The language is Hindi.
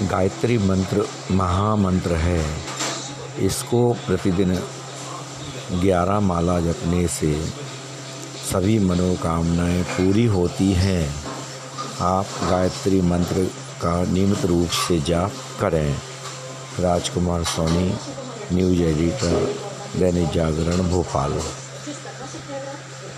गायत्री मंत्र, महामंत्र है। इसको प्रतिदिन ग्यारह माला जपने से सभी मनोकामनाएँ पूरी होती हैं। आप गायत्री मंत्र का नियमित रूप से जाप करें। राजकुमार सोनी, न्यूज़ एडिटर, दैनिक जागरण, भोपाल।